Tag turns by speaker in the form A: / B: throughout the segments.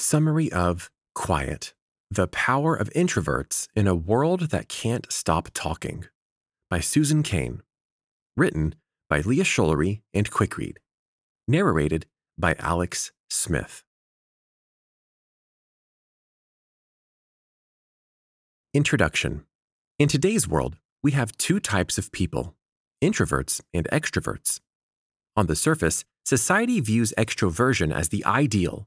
A: Summary of Quiet The Power of Introverts in a World That Can't Stop Talking by Susan Cain. Written by Leah Schullery and Quickread. Narrated by Alex Smith. Introduction In today's world, we have two types of people introverts and extroverts. On the surface, society views extroversion as the ideal.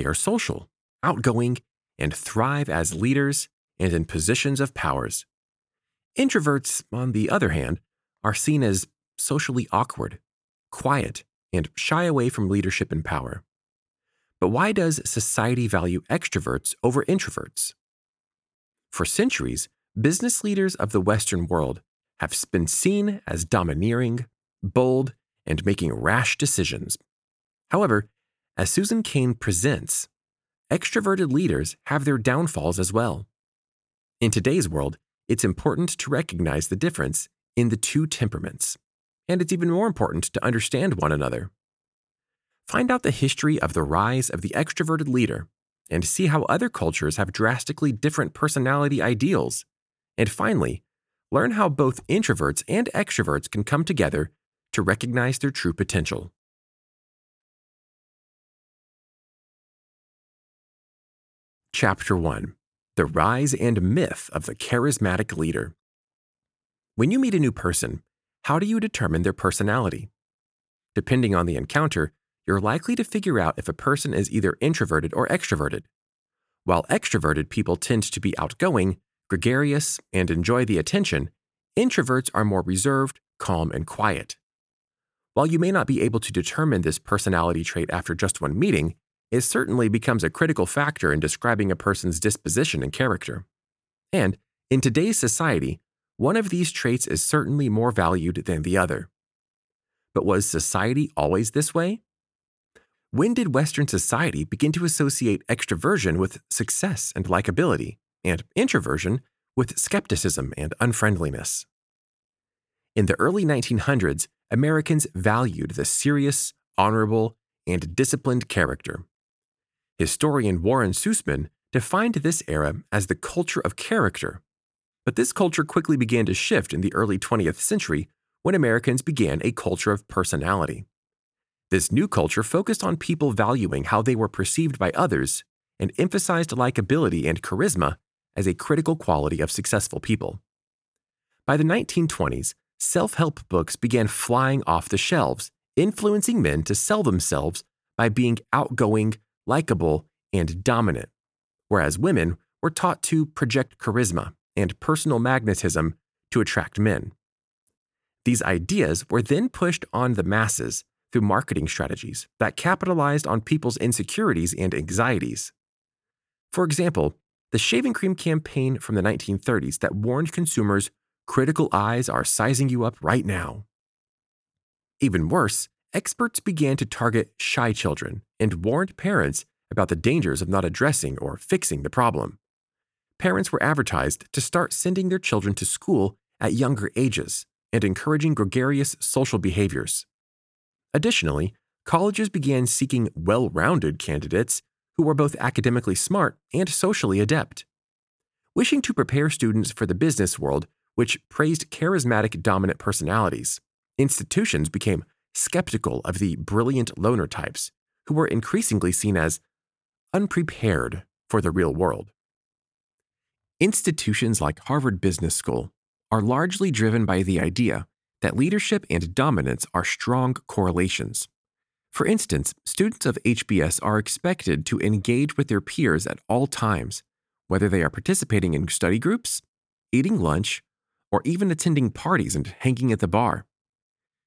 A: They are social, outgoing, and thrive as leaders and in positions of powers. Introverts, on the other hand, are seen as socially awkward, quiet, and shy away from leadership and power. But why does society value extroverts over introverts? For centuries, business leaders of the Western world have been seen as domineering, bold, and making rash decisions. However, as Susan Cain presents, extroverted leaders have their downfalls as well. In today's world, it's important to recognize the difference in the two temperaments, and it's even more important to understand one another. Find out the history of the rise of the extroverted leader and see how other cultures have drastically different personality ideals. And finally, learn how both introverts and extroverts can come together to recognize their true potential. Chapter 1 The Rise and Myth of the Charismatic Leader. When you meet a new person, how do you determine their personality? Depending on the encounter, you're likely to figure out if a person is either introverted or extroverted. While extroverted people tend to be outgoing, gregarious, and enjoy the attention, introverts are more reserved, calm, and quiet. While you may not be able to determine this personality trait after just one meeting, it certainly becomes a critical factor in describing a person's disposition and character. And, in today's society, one of these traits is certainly more valued than the other. But was society always this way? When did Western society begin to associate extroversion with success and likability, and introversion with skepticism and unfriendliness? In the early 1900s, Americans valued the serious, honorable, and disciplined character. Historian Warren Susman defined this era as the culture of character. But this culture quickly began to shift in the early 20th century when Americans began a culture of personality. This new culture focused on people valuing how they were perceived by others and emphasized likability and charisma as a critical quality of successful people. By the 1920s, self help books began flying off the shelves, influencing men to sell themselves by being outgoing, likable, and dominant, whereas women were taught to project charisma and personal magnetism to attract men. These ideas were then pushed on the masses through marketing strategies that capitalized on people's insecurities and anxieties. For example, the shaving cream campaign from the 1930s that warned consumers critical eyes are sizing you up right now. Even worse, experts began to target shy children and warned parents about the dangers of not addressing or fixing the problem. Parents were advertised to start sending their children to school at younger ages and encouraging gregarious social behaviors. Additionally, colleges began seeking well rounded candidates who were both academically smart and socially adept. Wishing to prepare students for the business world, which praised charismatic dominant personalities, institutions became skeptical of the brilliant loner types who were increasingly seen as unprepared for the real world. Institutions like Harvard Business School are largely driven by the idea that leadership and dominance are strong correlations. For instance, students of HBS are expected to engage with their peers at all times, whether they are participating in study groups, eating lunch, or even attending parties and hanging at the bar.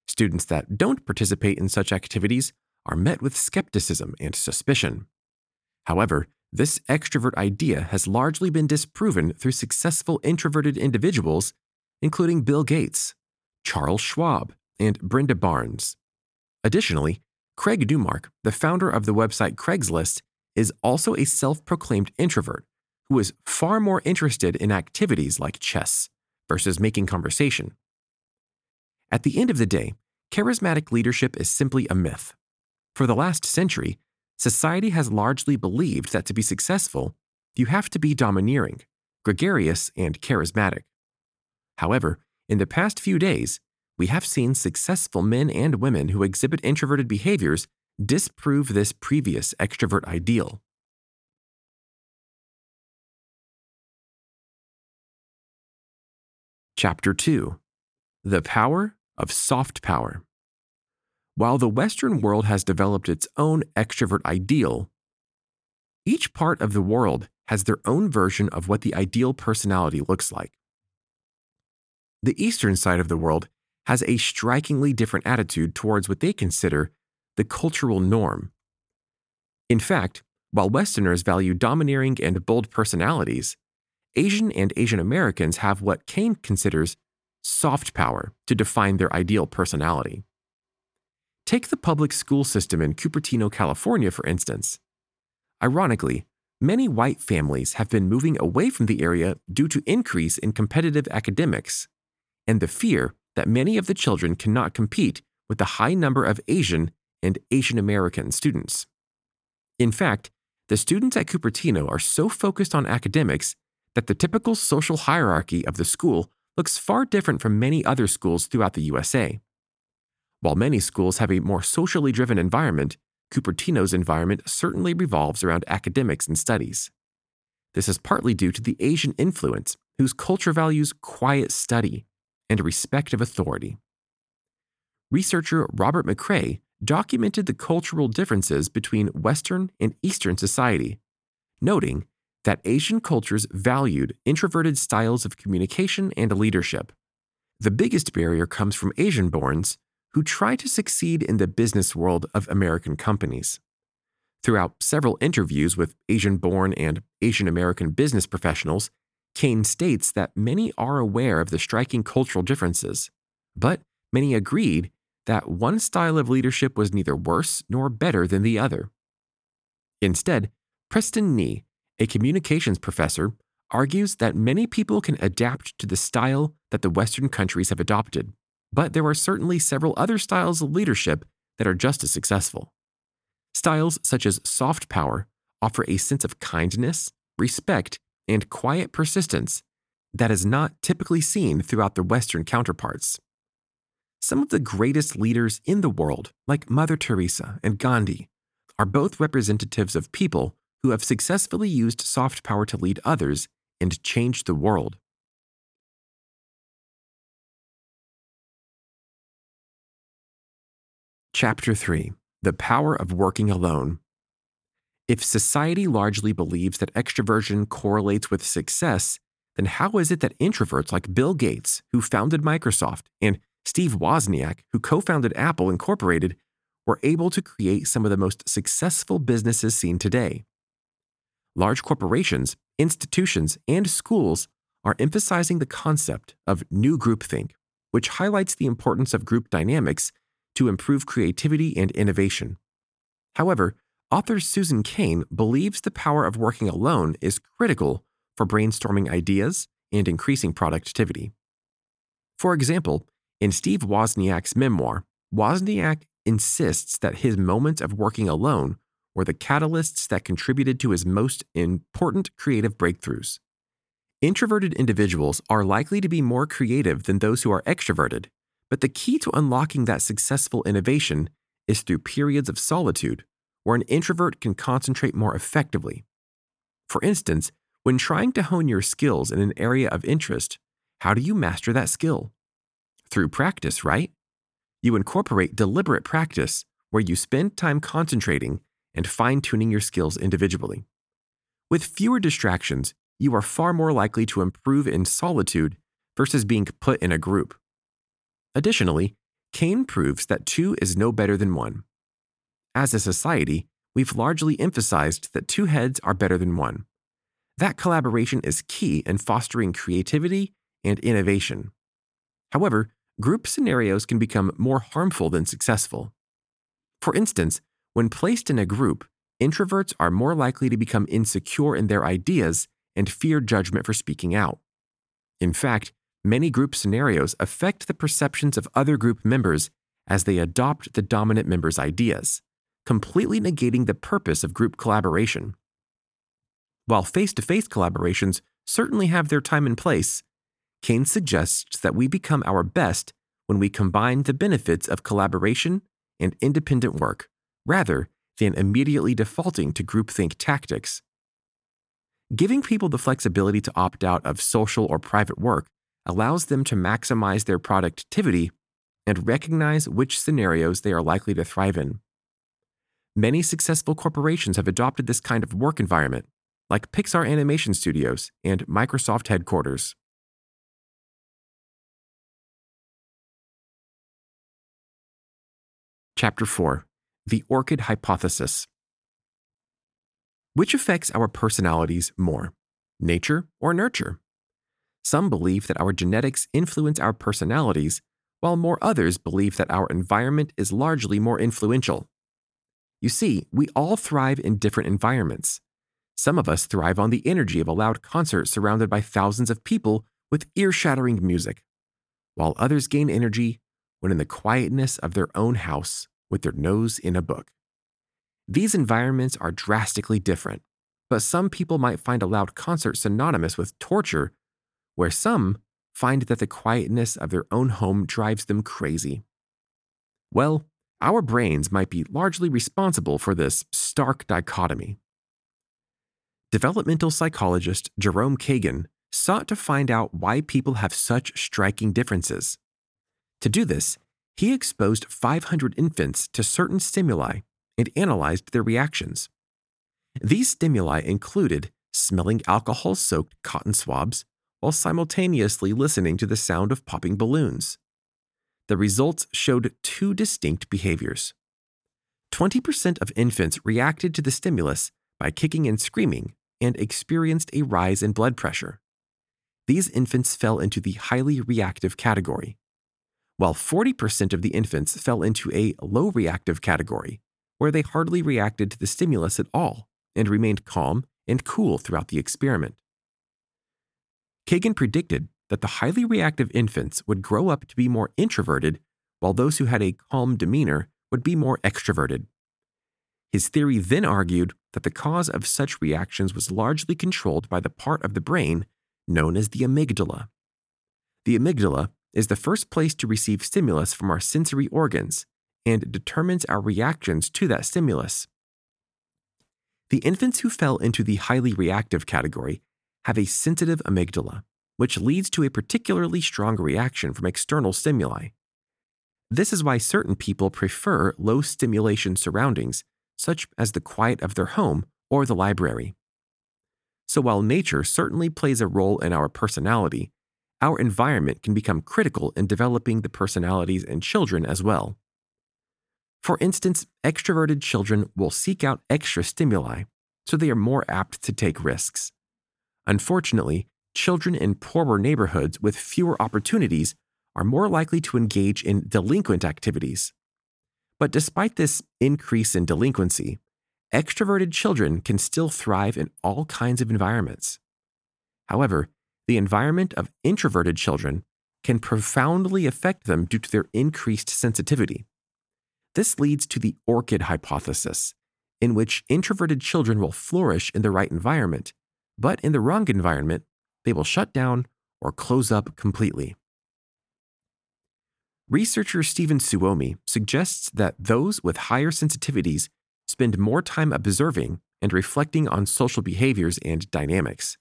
A: Students that don't participate in such activities are met with skepticism and suspicion. However, this extrovert idea has largely been disproven through successful introverted individuals, including Bill Gates, Charles Schwab, and Brenda Barnes. Additionally, Craig Newmark, the founder of the website Craigslist, is also a self proclaimed introvert who is far more interested in activities like chess versus making conversation. At the end of the day, charismatic leadership is simply a myth. For the last century, society has largely believed that to be successful, you have to be domineering, gregarious, and charismatic. However, in the past few days, we have seen successful men and women who exhibit introverted behaviors disprove this previous extrovert ideal. Chapter 2 The Power of Soft Power. While the Western world has developed its own extrovert ideal, each part of the world has their own version of what the ideal personality looks like. The Eastern side of the world has a strikingly different attitude towards what they consider the cultural norm. In fact, while Westerners value domineering and bold personalities, Asian and Asian Americans have what Cain considers soft power to define their ideal personality. Take the public school system in Cupertino, California, for instance. Ironically, many white families have been moving away from the area due to increase in competitive academics and the fear that many of the children cannot compete with the high number of Asian and Asian American students. In fact, the students at Cupertino are so focused on academics that the typical social hierarchy of the school looks far different from many other schools throughout the USA. While many schools have a more socially driven environment, Cupertino's environment certainly revolves around academics and studies. This is partly due to the Asian influence, whose culture values quiet study and respect of authority. Researcher Robert McCrae documented the cultural differences between Western and Eastern society, noting that Asian cultures valued introverted styles of communication and leadership. The biggest barrier comes from Asian borns who try to succeed in the business world of American companies. Throughout several interviews with Asian born and Asian American business professionals, Cain states that many are aware of the striking cultural differences, but many agreed that one style of leadership was neither worse nor better than the other. Instead, Preston Ni, a communications professor, argues that many people can adapt to the style that the Western countries have adopted, but there are certainly several other styles of leadership that are just as successful. Styles such as soft power offer a sense of kindness, respect, and quiet persistence that is not typically seen throughout their Western counterparts. Some of the greatest leaders in the world, like Mother Teresa and Gandhi, are both representatives of people who have successfully used soft power to lead others and change the world. Chapter 3 The Power of Working Alone if society largely believes that extroversion correlates with success, then how is it that introverts like Bill Gates, who founded Microsoft, and Steve Wozniak, who co founded Apple Incorporated, were able to create some of the most successful businesses seen today? Large corporations, institutions, and schools are emphasizing the concept of new groupthink, which highlights the importance of group dynamics to improve creativity and innovation. However, Author Susan Cain believes the power of working alone is critical for brainstorming ideas and increasing productivity. For example, in Steve Wozniak's memoir, Wozniak insists that his moments of working alone were the catalysts that contributed to his most important creative breakthroughs. Introverted individuals are likely to be more creative than those who are extroverted, but the key to unlocking that successful innovation is through periods of solitude where an introvert can concentrate more effectively. For instance, when trying to hone your skills in an area of interest, how do you master that skill? Through practice, right? You incorporate deliberate practice where you spend time concentrating and fine tuning your skills individually. With fewer distractions, you are far more likely to improve in solitude versus being put in a group. Additionally, Cain proves that two is no better than one. As a society, we've largely emphasized that two heads are better than one. That collaboration is key in fostering creativity and innovation. However, group scenarios can become more harmful than successful. For instance, when placed in a group, introverts are more likely to become insecure in their ideas and fear judgment for speaking out. In fact, many group scenarios affect the perceptions of other group members as they adopt the dominant member's ideas completely negating the purpose of group collaboration. While face to face collaborations certainly have their time and place, Keynes suggests that we become our best when we combine the benefits of collaboration and independent work, rather than immediately defaulting to groupthink tactics. Giving people the flexibility to opt out of social or private work allows them to maximize their productivity and recognize which scenarios they are likely to thrive in. Many successful corporations have adopted this kind of work environment, like Pixar Animation Studios and Microsoft headquarters. Chapter 4 The Orchid Hypothesis Which affects our personalities more, nature or nurture? Some believe that our genetics influence our personalities, while more others believe that our environment is largely more influential. You see, we all thrive in different environments. Some of us thrive on the energy of a loud concert surrounded by thousands of people with ear shattering music, while others gain energy when in the quietness of their own house with their nose in a book. These environments are drastically different, but some people might find a loud concert synonymous with torture where some find that the quietness of their own home drives them crazy. Well, our brains might be largely responsible for this stark dichotomy. Developmental psychologist Jerome Kagan sought to find out why people have such striking differences. To do this, he exposed 500 infants to certain stimuli and analyzed their reactions. These stimuli included smelling alcohol soaked cotton swabs, while simultaneously listening to the sound of popping balloons. The results showed two distinct behaviors. 20% of infants reacted to the stimulus by kicking and screaming and experienced a rise in blood pressure. These infants fell into the highly reactive category, while 40% of the infants fell into a low reactive category, where they hardly reacted to the stimulus at all and remained calm and cool throughout the experiment. Kagan predicted that the highly reactive infants would grow up to be more introverted, while those who had a calm demeanor would be more extroverted. His theory then argued that the cause of such reactions was largely controlled by the part of the brain known as the amygdala. The amygdala is the first place to receive stimulus from our sensory organs and determines our reactions to that stimulus. The infants who fell into the highly reactive category have a sensitive amygdala, which leads to a particularly strong reaction from external stimuli. This is why certain people prefer low stimulation surroundings, such as the quiet of their home or the library. So, while nature certainly plays a role in our personality, our environment can become critical in developing the personalities in children as well. For instance, extroverted children will seek out extra stimuli, so they are more apt to take risks. Unfortunately, children in poorer neighborhoods with fewer opportunities are more likely to engage in delinquent activities. But despite this increase in delinquency, extroverted children can still thrive in all kinds of environments. However, the environment of introverted children can profoundly affect them due to their increased sensitivity. This leads to the orchid hypothesis, in which introverted children will flourish in the right environment but in the wrong environment, they will shut down or close up completely. Researcher Stephen Suomi suggests that those with higher sensitivities spend more time observing and reflecting on social behaviors and dynamics.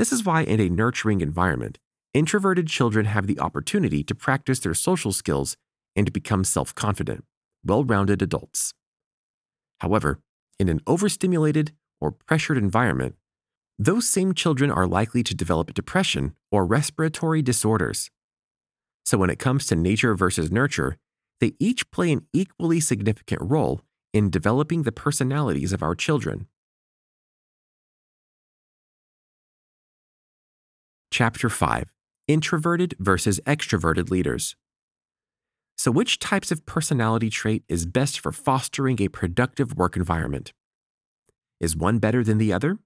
A: This is why, in a nurturing environment, introverted children have the opportunity to practice their social skills and become self confident, well rounded adults. However, in an overstimulated or pressured environment, those same children are likely to develop depression or respiratory disorders. So, when it comes to nature versus nurture, they each play an equally significant role in developing the personalities of our children. Chapter 5 Introverted versus Extroverted Leaders. So, which types of personality trait is best for fostering a productive work environment? Is one better than the other?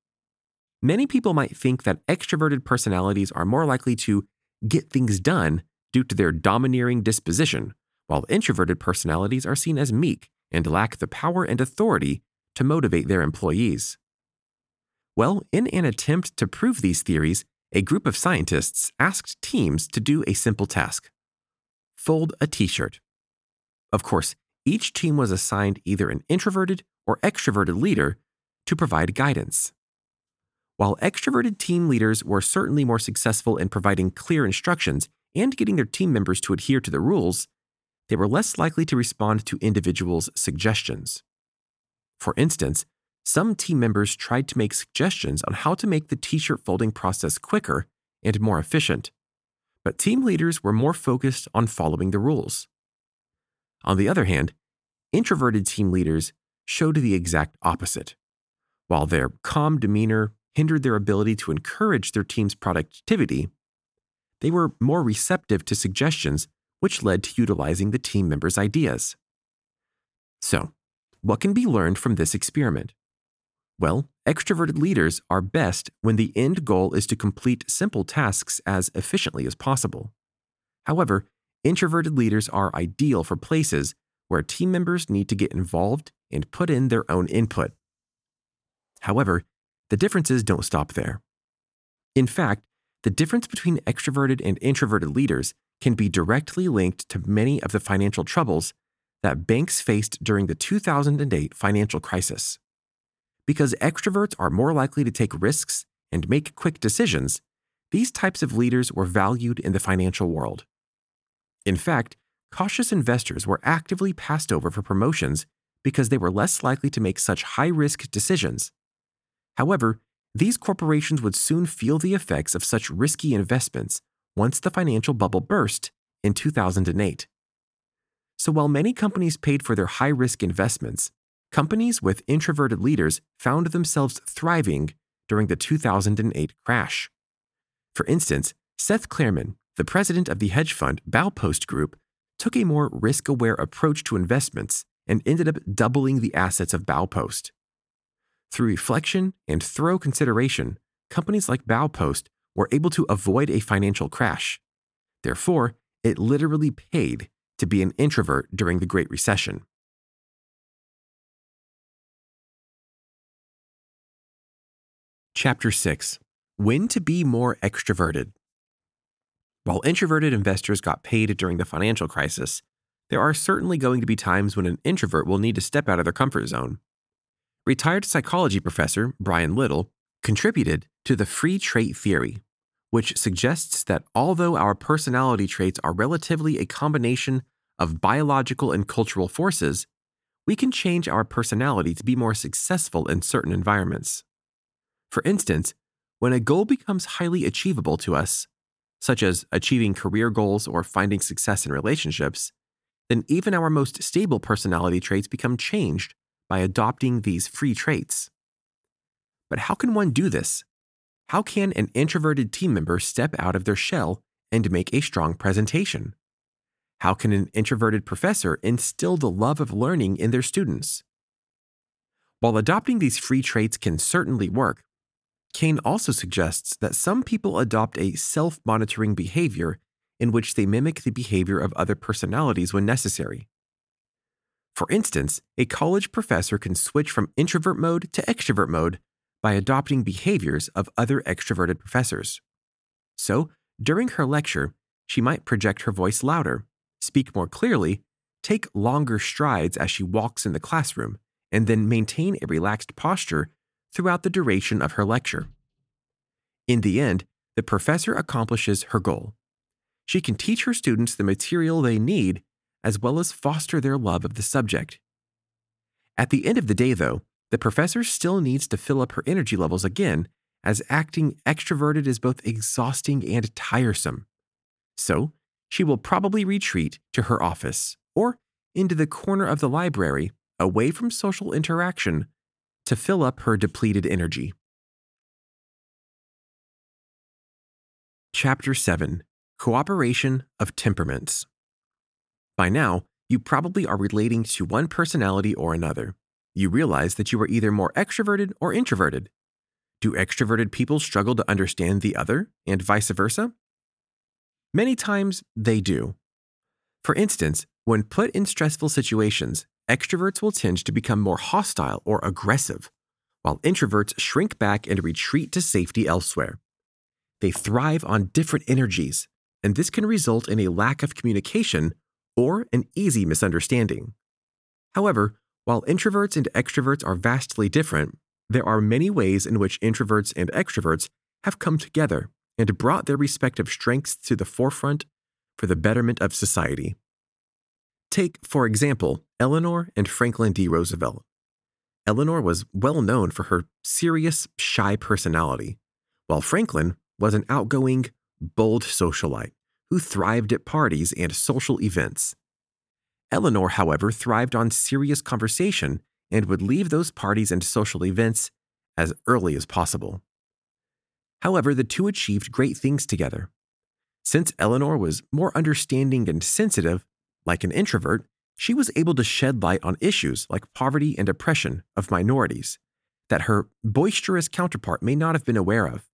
A: Many people might think that extroverted personalities are more likely to get things done due to their domineering disposition, while introverted personalities are seen as meek and lack the power and authority to motivate their employees. Well, in an attempt to prove these theories, a group of scientists asked teams to do a simple task fold a t shirt. Of course, each team was assigned either an introverted or extroverted leader to provide guidance. While extroverted team leaders were certainly more successful in providing clear instructions and getting their team members to adhere to the rules, they were less likely to respond to individuals' suggestions. For instance, some team members tried to make suggestions on how to make the t shirt folding process quicker and more efficient, but team leaders were more focused on following the rules. On the other hand, introverted team leaders showed the exact opposite. While their calm demeanor hindered their ability to encourage their team's productivity, they were more receptive to suggestions, which led to utilizing the team members' ideas. So, what can be learned from this experiment? Well, extroverted leaders are best when the end goal is to complete simple tasks as efficiently as possible. However, introverted leaders are ideal for places where team members need to get involved and put in their own input. However, the differences don't stop there. In fact, the difference between extroverted and introverted leaders can be directly linked to many of the financial troubles that banks faced during the 2008 financial crisis. Because extroverts are more likely to take risks and make quick decisions, these types of leaders were valued in the financial world. In fact, cautious investors were actively passed over for promotions because they were less likely to make such high risk decisions. However, these corporations would soon feel the effects of such risky investments once the financial bubble burst in 2008. So while many companies paid for their high risk investments, companies with introverted leaders found themselves thriving during the 2008 crash. For instance, Seth Klarman, the president of the hedge fund Baupost Group, took a more risk aware approach to investments and ended up doubling the assets of Baupost. Through reflection and thorough consideration, companies like Baupost were able to avoid a financial crash. Therefore, it literally paid to be an introvert during the Great Recession. Chapter 6 When to Be More Extroverted. While introverted investors got paid during the financial crisis, there are certainly going to be times when an introvert will need to step out of their comfort zone. Retired psychology professor Brian Little contributed to the free trait theory, which suggests that although our personality traits are relatively a combination of biological and cultural forces, we can change our personality to be more successful in certain environments. For instance, when a goal becomes highly achievable to us, such as achieving career goals or finding success in relationships, then even our most stable personality traits become changed by adopting these free traits. But how can one do this? How can an introverted team member step out of their shell and make a strong presentation? How can an introverted professor instill the love of learning in their students? While adopting these free traits can certainly work, Cain also suggests that some people adopt a self monitoring behavior in which they mimic the behavior of other personalities when necessary. For instance, a college professor can switch from introvert mode to extrovert mode by adopting behaviors of other extroverted professors. So, during her lecture, she might project her voice louder, speak more clearly, take longer strides as she walks in the classroom, and then maintain a relaxed posture throughout the duration of her lecture. In the end, the professor accomplishes her goal. She can teach her students the material they need as well as foster their love of the subject. At the end of the day, though, the professor still needs to fill up her energy levels again, as acting extroverted is both exhausting and tiresome. So, she will probably retreat to her office or into the corner of the library, away from social interaction, to fill up her depleted energy. Chapter 7 Cooperation of Temperaments. By now, you probably are relating to one personality or another. You realize that you are either more extroverted or introverted. Do extroverted people struggle to understand the other, and vice versa? Many times they do. For instance, when put in stressful situations, extroverts will tend to become more hostile or aggressive, while introverts shrink back and retreat to safety elsewhere. They thrive on different energies, and this can result in a lack of communication or an easy misunderstanding. However, while introverts and extroverts are vastly different, there are many ways in which introverts and extroverts have come together and brought their respective strengths to the forefront for the betterment of society. Take, for example, Eleanor and Franklin D. Roosevelt. Eleanor was well known for her serious, shy personality, while Franklin was an outgoing, bold socialite who thrived at parties and social events. Eleanor, however, thrived on serious conversation and would leave those parties and social events as early as possible. However, the two achieved great things together. Since Eleanor was more understanding and sensitive, like an introvert, she was able to shed light on issues like poverty and oppression of minorities that her boisterous counterpart may not have been aware of.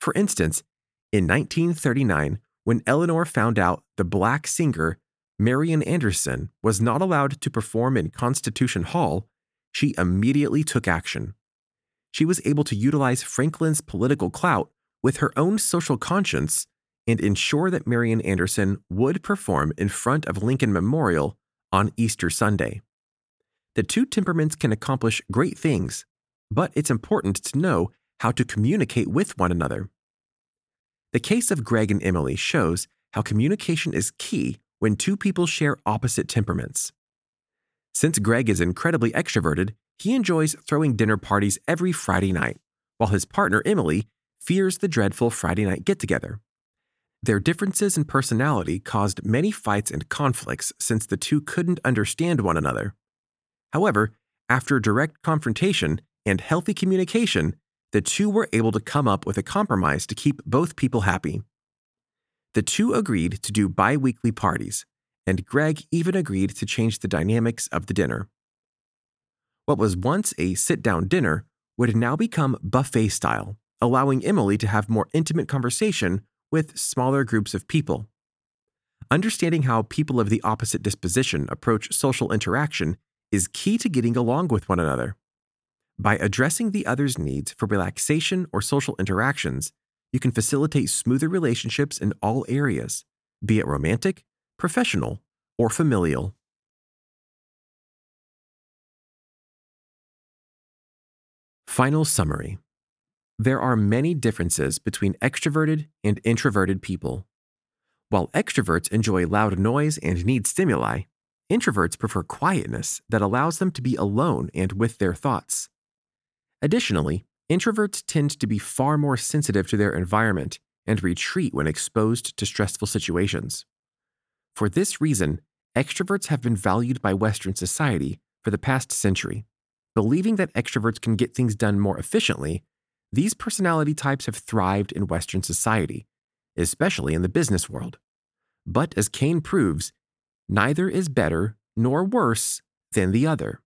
A: For instance, in 1939, when Eleanor found out the black singer Marian Anderson was not allowed to perform in Constitution Hall, she immediately took action. She was able to utilize Franklin's political clout with her own social conscience and ensure that Marian Anderson would perform in front of Lincoln Memorial on Easter Sunday. The two temperaments can accomplish great things, but it's important to know how to communicate with one another. The case of Greg and Emily shows how communication is key when two people share opposite temperaments. Since Greg is incredibly extroverted, he enjoys throwing dinner parties every Friday night, while his partner Emily fears the dreadful Friday night get together. Their differences in personality caused many fights and conflicts since the two couldn't understand one another. However, after direct confrontation and healthy communication, the two were able to come up with a compromise to keep both people happy. The two agreed to do bi weekly parties, and Greg even agreed to change the dynamics of the dinner. What was once a sit down dinner would now become buffet style, allowing Emily to have more intimate conversation with smaller groups of people. Understanding how people of the opposite disposition approach social interaction is key to getting along with one another. By addressing the other's needs for relaxation or social interactions, you can facilitate smoother relationships in all areas, be it romantic, professional, or familial. Final summary There are many differences between extroverted and introverted people. While extroverts enjoy loud noise and need stimuli, introverts prefer quietness that allows them to be alone and with their thoughts. Additionally, Introverts tend to be far more sensitive to their environment and retreat when exposed to stressful situations. For this reason, extroverts have been valued by Western society for the past century. Believing that extroverts can get things done more efficiently, these personality types have thrived in Western society, especially in the business world. But as Cain proves, neither is better nor worse than the other.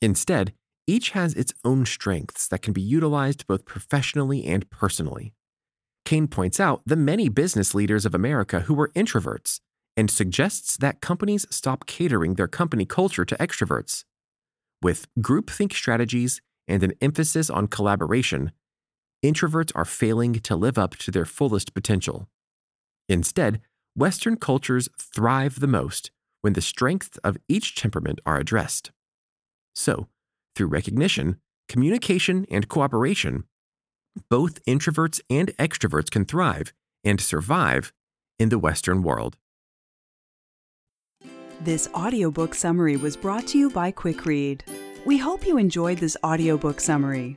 A: Instead, each has its own strengths that can be utilized both professionally and personally. Cain points out the many business leaders of America who were introverts and suggests that companies stop catering their company culture to extroverts. With groupthink strategies and an emphasis on collaboration, introverts are failing to live up to their fullest potential. Instead, Western cultures thrive the most when the strengths of each temperament are addressed. So, through recognition, communication, and cooperation, both introverts and extroverts can thrive and survive in the Western world.
B: This audiobook summary was brought to you by QuickRead. We hope you enjoyed this audiobook summary.